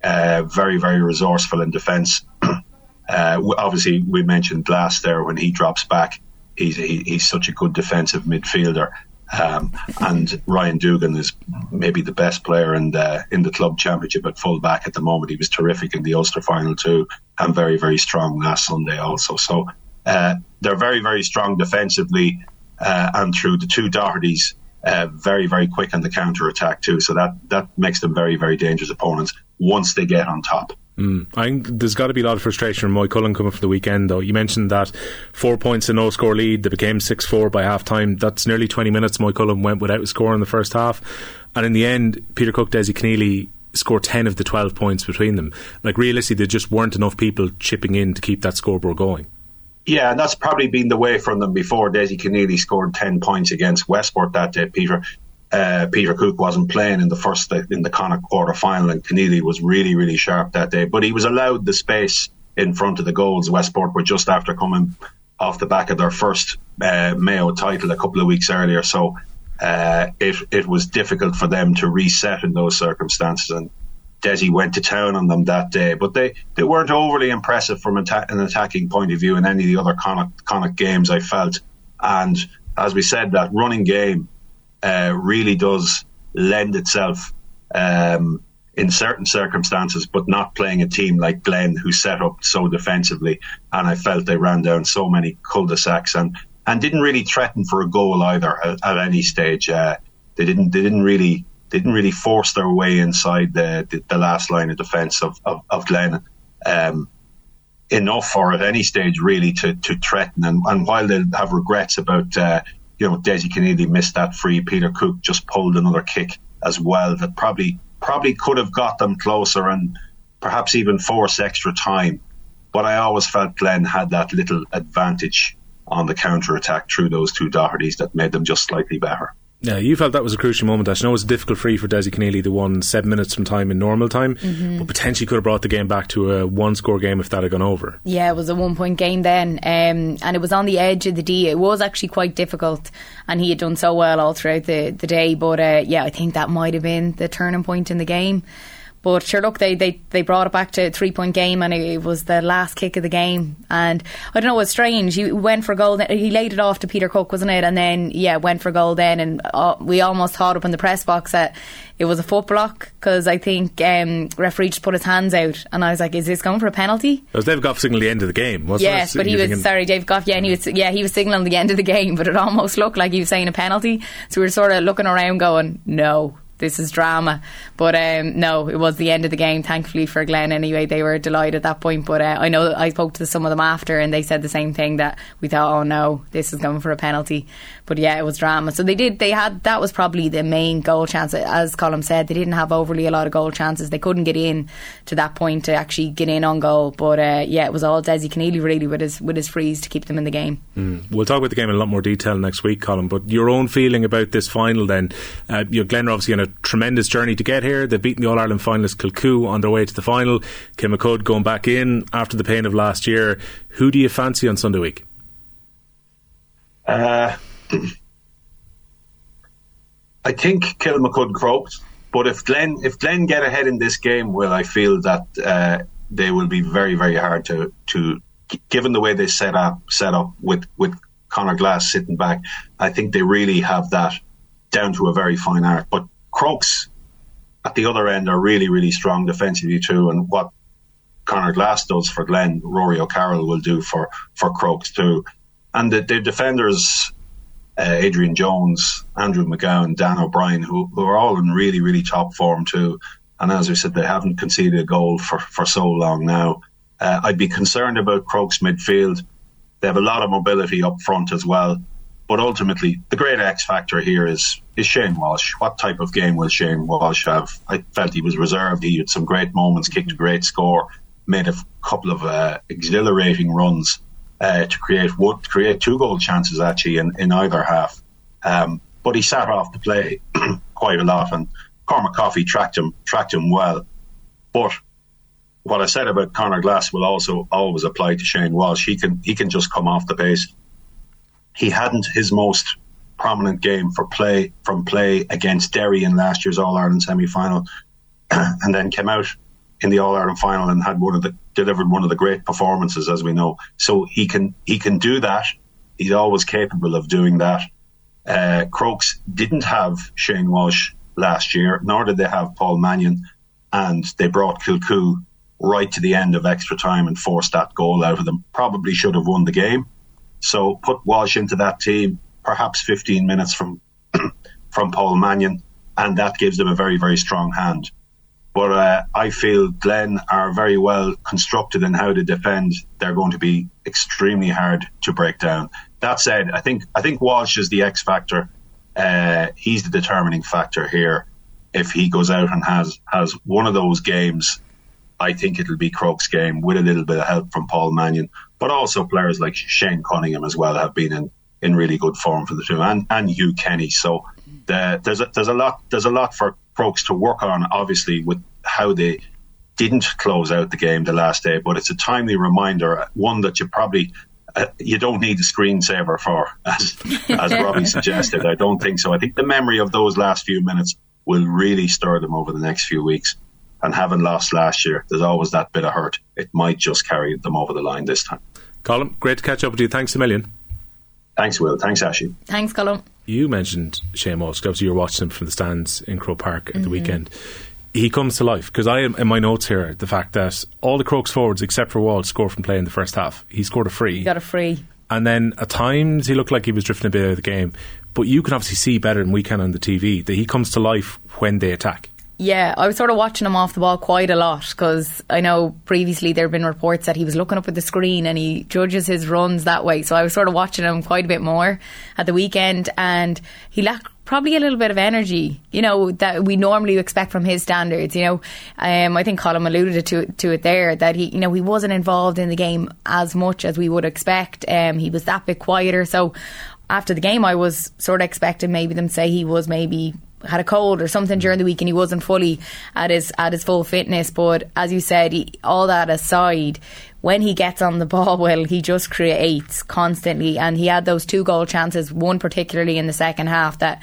uh, very, very resourceful in defence. Uh, obviously, we mentioned Glass there when he drops back. He's he, he's such a good defensive midfielder. Um, and Ryan Dougan is maybe the best player in the in the club championship at full back at the moment. He was terrific in the Ulster final too, and very very strong last Sunday also. So uh, they're very very strong defensively, uh, and through the two Dohertys, uh, very very quick on the counter attack too. So that that makes them very very dangerous opponents once they get on top. Mm. I think there's got to be a lot of frustration from Moycullen coming for the weekend, though. You mentioned that four points in no score lead, they became 6 4 by half time. That's nearly 20 minutes Moycullen went without score in the first half. And in the end, Peter Cook, Dessie Conneely scored 10 of the 12 points between them. Like, realistically, there just weren't enough people chipping in to keep that scoreboard going. Yeah, and that's probably been the way from them before. Desi Conneely scored 10 points against Westport that day, Peter uh, Peter Cook wasn't playing in the first in the Connacht quarter final, and Conneely was really really sharp that day. But he was allowed the space in front of the goals. Westport were just after coming off the back of their first uh, Mayo title a couple of weeks earlier, so uh, it it was difficult for them to reset in those circumstances. And Desi went to town on them that day, but they, they weren't overly impressive from atta- an attacking point of view in any of the other Connacht, Connacht games. I felt, and as we said, that running game uh, really does lend itself um, in certain circumstances, but not playing a team like Glen who set up so defensively. And I felt they ran down so many cul-de-sacs and, and didn't really threaten for a goal either at, at any stage. Uh, they didn't they didn't really didn't really force their way inside the the, the last line of defence of, of, of Glen. Um, enough or at any stage really to, to threaten and, and while they'll have regrets about uh, you know, Dessie Conneely missed that free. Peter Cook just pulled another kick as well that probably probably could have got them closer and perhaps even force extra time. But I always felt Glen had that little advantage on the counter attack through those two Dohertys that made them just slightly better. Yeah, you felt that was a crucial moment. I know it was a difficult free for Dessie Conneely, the one seven minutes from time in normal time, mm-hmm. but potentially could have brought the game back to a one score game if that had gone over. Yeah, it was a one point game then, um, and it was on the edge of the D. It was actually quite difficult, and he had done so well all throughout the, the day. But uh, yeah, I think that might have been the turning point in the game. But sure, look, they, they, they brought it back to a three point game and it was the last kick of the game. And I don't know, it was strange. He went for goal, he laid it off to Peter Cook, wasn't it? And then, yeah, went for goal then. And uh, we almost thought up in the press box that it was a foot block because I think um, referee just put his hands out. And I was like, is this going for a penalty? It was Dave Gough signaling the end of the game, wasn't yes, it? Yes, but he was, sorry, Dave Gough, yeah, and he was, yeah, he was signaling the end of the game, but it almost looked like he was saying a penalty. So we were sort of looking around going, no this is drama. But um, no, it was the end of the game. Thankfully for Glen, anyway, they were delighted at that point. But uh, I know I spoke to some of them after, and they said the same thing that we thought, oh no, this is going for a penalty. But yeah, it was drama. So they did. They had that was probably the main goal chance. As Colm said, they didn't have overly a lot of goal chances. They couldn't get in to that point to actually get in on goal. But uh, yeah, it was all Dessie Conneely really with his with his freeze to keep them in the game. Mm. We'll talk about the game in a lot more detail next week, Colm. But your own feeling about this final, then, uh, you know, Glen are obviously tremendous journey to get here. They've beaten the All Ireland finalist Kilcoo on their way to the final. Kilmacud going back in after the pain of last year. Who do you fancy on Sunday week? Uh, I think Kilmacud Crokes, but if Glen if Glen get ahead in this game, well, I feel that uh, they will be very very hard to to given the way they set up set up with with Conor Glass sitting back. I think they really have that down to a very fine art. But Crokes at the other end are really really strong defensively too, and what Conor Glass does for Glen, Rory O'Carroll will do for for Crokes too and the, the defenders uh, Adrian Jones, Andrew McGowan, Dan O'Brien, who, who are all in really, really top form too. And as we said, they haven't conceded a goal for, for so long now. Uh, I'd be concerned about Crokes midfield. They have a lot of mobility up front as well. But ultimately, the great X factor here is is Shane Walsh. What type of game will Shane Walsh have? I felt he was reserved. He had some great moments, kicked a great score, made a couple of uh, exhilarating runs uh, to create what create two goal chances actually in, in either half. Um, but he sat off the play quite a lot, and Cormac Coffey tracked him tracked him well. But what I said about Conor Glass will also always apply to Shane Walsh. He can he can just come off the base he hadn't his most prominent game for play from play against Derry in last year's All Ireland semi final, and then came out in the All Ireland final and had one of the delivered one of the great performances, as we know. So he can he can do that. He's always capable of doing that. Uh, Crokes didn't have Shane Walsh last year, nor did they have Paul Mannion, and they brought Kilcoo right to the end of extra time and forced that goal out of them. Probably should have won the game so put Walsh into that team, perhaps 15 minutes from from Paul Mannion, and that gives them a very very strong hand. But uh, I feel Glen are very well constructed in how to defend. They're going to be extremely hard to break down. That said, I think I think Walsh is the X factor. Uh, he's the determining factor here. If he goes out and has has one of those games, I think it'll be Crokes' game with a little bit of help from Paul Mannion but also players like Shane Cunningham as well have been in, in really good form for the team, and, and Hugh Kenny. So the, there's a, there's a lot there's a lot for Crokes to work on, obviously, with how they didn't close out the game the last day. But it's a timely reminder, one that you probably uh, you don't need a screensaver for, as as Robbie suggested. I don't think so. I think the memory of those last few minutes will really stir them over the next few weeks and having lost last year, there's always that bit of hurt. It might just carry them over the line this time. Colm, great to catch up with you. Thanks a million. Thanks, Will. Thanks, Ashley. Thanks, Colm. You mentioned Shane Walsh. Obviously, you were watching him from the stands in Croke Park at mm-hmm. the weekend. He comes to life because I, am in my notes here, the fact that all the Crokes forwards except for Walsh scored from play in the first half. He scored a free. He got a free. And then at times he looked like he was drifting a bit out of the game. But you can obviously see better than we can on the TV that he comes to life when they attack. Yeah, I was sort of watching him off the ball quite a lot because I know previously there have been reports that he was looking up at the screen and he judges his runs that way. So I was sort of watching him quite a bit more at the weekend and he lacked probably a little bit of energy, you know, that we normally expect from his standards. You know, um, I think Colm alluded to to it there that he, you know, he wasn't involved in the game as much as we would expect. Um, he was that bit quieter. So after the game, I was sort of expecting maybe them say he was maybe had a cold or something during the week and he wasn't fully at his at his full fitness. But as you said, he, all that aside, when he gets on the ball, well, he just creates constantly. And he had those two goal chances, one particularly in the second half that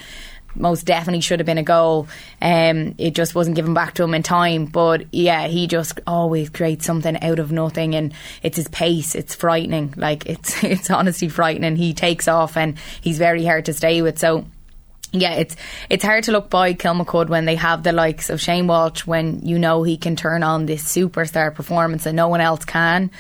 most definitely should have been a goal. Um, it just wasn't given back to him in time. But yeah, he just always creates something out of nothing, and it's his pace. It's frightening. Like it's it's honestly frightening. He takes off, and he's very hard to stay with. So yeah, it's it's hard to look by Kilmacud when they have the likes of Shane Walsh when you know he can turn on this superstar performance and no one else can.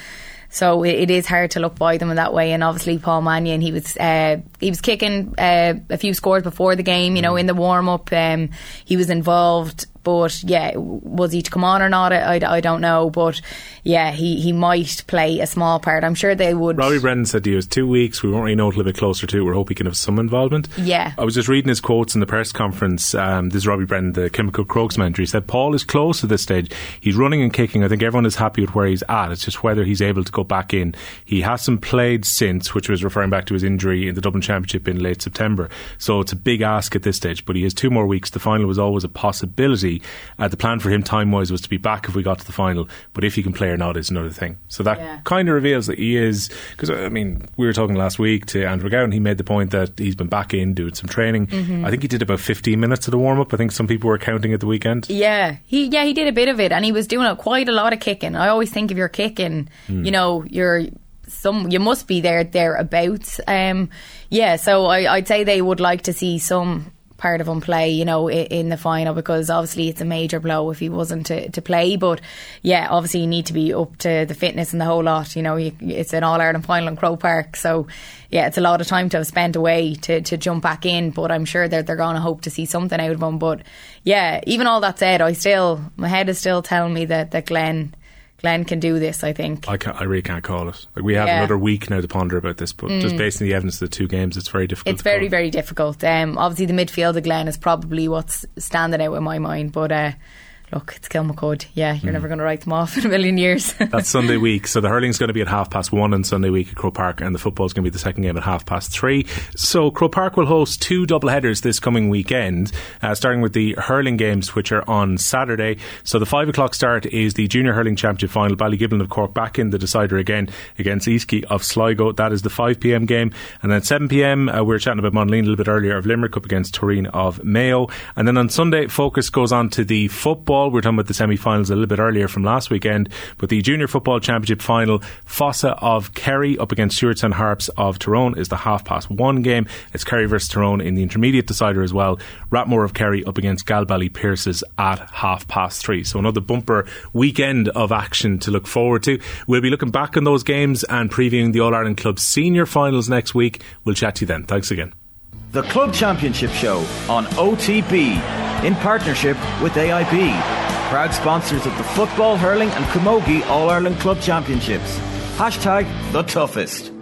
So it, it is hard to look by them in that way. And obviously Paul Mannion, he was uh, he was kicking uh, a few scores before the game. You know, in the warm up, um, he was involved but yeah, was he to come on or not? I, I, I, don't know. But yeah, he, he might play a small part. I'm sure they would. Robbie Brennan said he was two weeks. We won't really know a little bit closer to. We hope he can have some involvement. Yeah. I was just reading his quotes in the press conference. Um, this is Robbie Brennan, the Kilmacud Crokes manager. He said Paul is close at this stage. He's running and kicking. I think everyone is happy with where he's at. It's just whether he's able to go back in. He hasn't played since, which was referring back to his injury in the Dublin Championship in late September. So it's a big ask at this stage. But he has two more weeks. The final was always a possibility. Uh, the plan for him time wise was to be back if we got to the final, but if he can play or not is another thing. So that yeah. kind of reveals that he is because I mean we were talking last week to Andrew Gowan. He made the point that he's been back in doing some training. Mm-hmm. I think he did about 15 minutes of the warm up. I think some people were counting at the weekend. Yeah, he yeah he did a bit of it, and he was doing quite a lot of kicking. I always think if you're kicking, mm. you know, you're some you must be there thereabouts. Um, yeah, so I, would say they would like to see some part of him play, you know, in, the final because obviously it's a major blow if he wasn't to, to play. But yeah, obviously you need to be up to the fitness and the whole lot. You know, you, it's an All Ireland final in Croke Park, so yeah, it's a lot of time to have spent away to, to jump back in. But I'm sure that they're going to hope to see something out of him. But yeah, even all that said, I still my head is still telling me that that Glen Glen can do this. I think. I, can't, I really can't call it. Like we have yeah. another week now to ponder about this, but mm. just based on the evidence of the two games, it's very difficult. It's very very difficult. Um, obviously, the midfield of Glen is probably what's standing out in my mind, but. Uh, look, it's Kilmacud. Yeah, you're mm. never going to write them off in a million years. That's Sunday week. So the hurling's going to be at half past one on Sunday week at Croke Park, and the football's going to be the second game at half past three. So Croke Park will host two double headers this coming weekend, uh, starting with the hurling games, which are on Saturday. So the five o'clock start is the Junior Hurling Championship final. Ballygiblin of Cork back in the decider again against Easkey of Sligo. That is the 5 pm game. And then 7 pm, uh, we were chatting about Monaleen a little bit earlier of Limerick up against Tooreen of Mayo. And then on Sunday, focus goes on to the football. We're talking about the semi finals a little bit earlier from last weekend. But the Junior Football Championship final, Fossa of Kerry up against Stewartstown Harps of Tyrone is the half past one game. It's Kerry versus Tyrone in the intermediate decider as well. Rathmore of Kerry up against Galbally Pearses at half past three. So another bumper weekend of action to look forward to. We'll be looking back on those games and previewing the All Ireland Club senior finals next week. We'll chat to you then. Thanks again. The Club Championship Show on OTB in partnership with AIB proud sponsors of the Football, Hurling and Camogie All-Ireland Club Championships. Hashtag the toughest.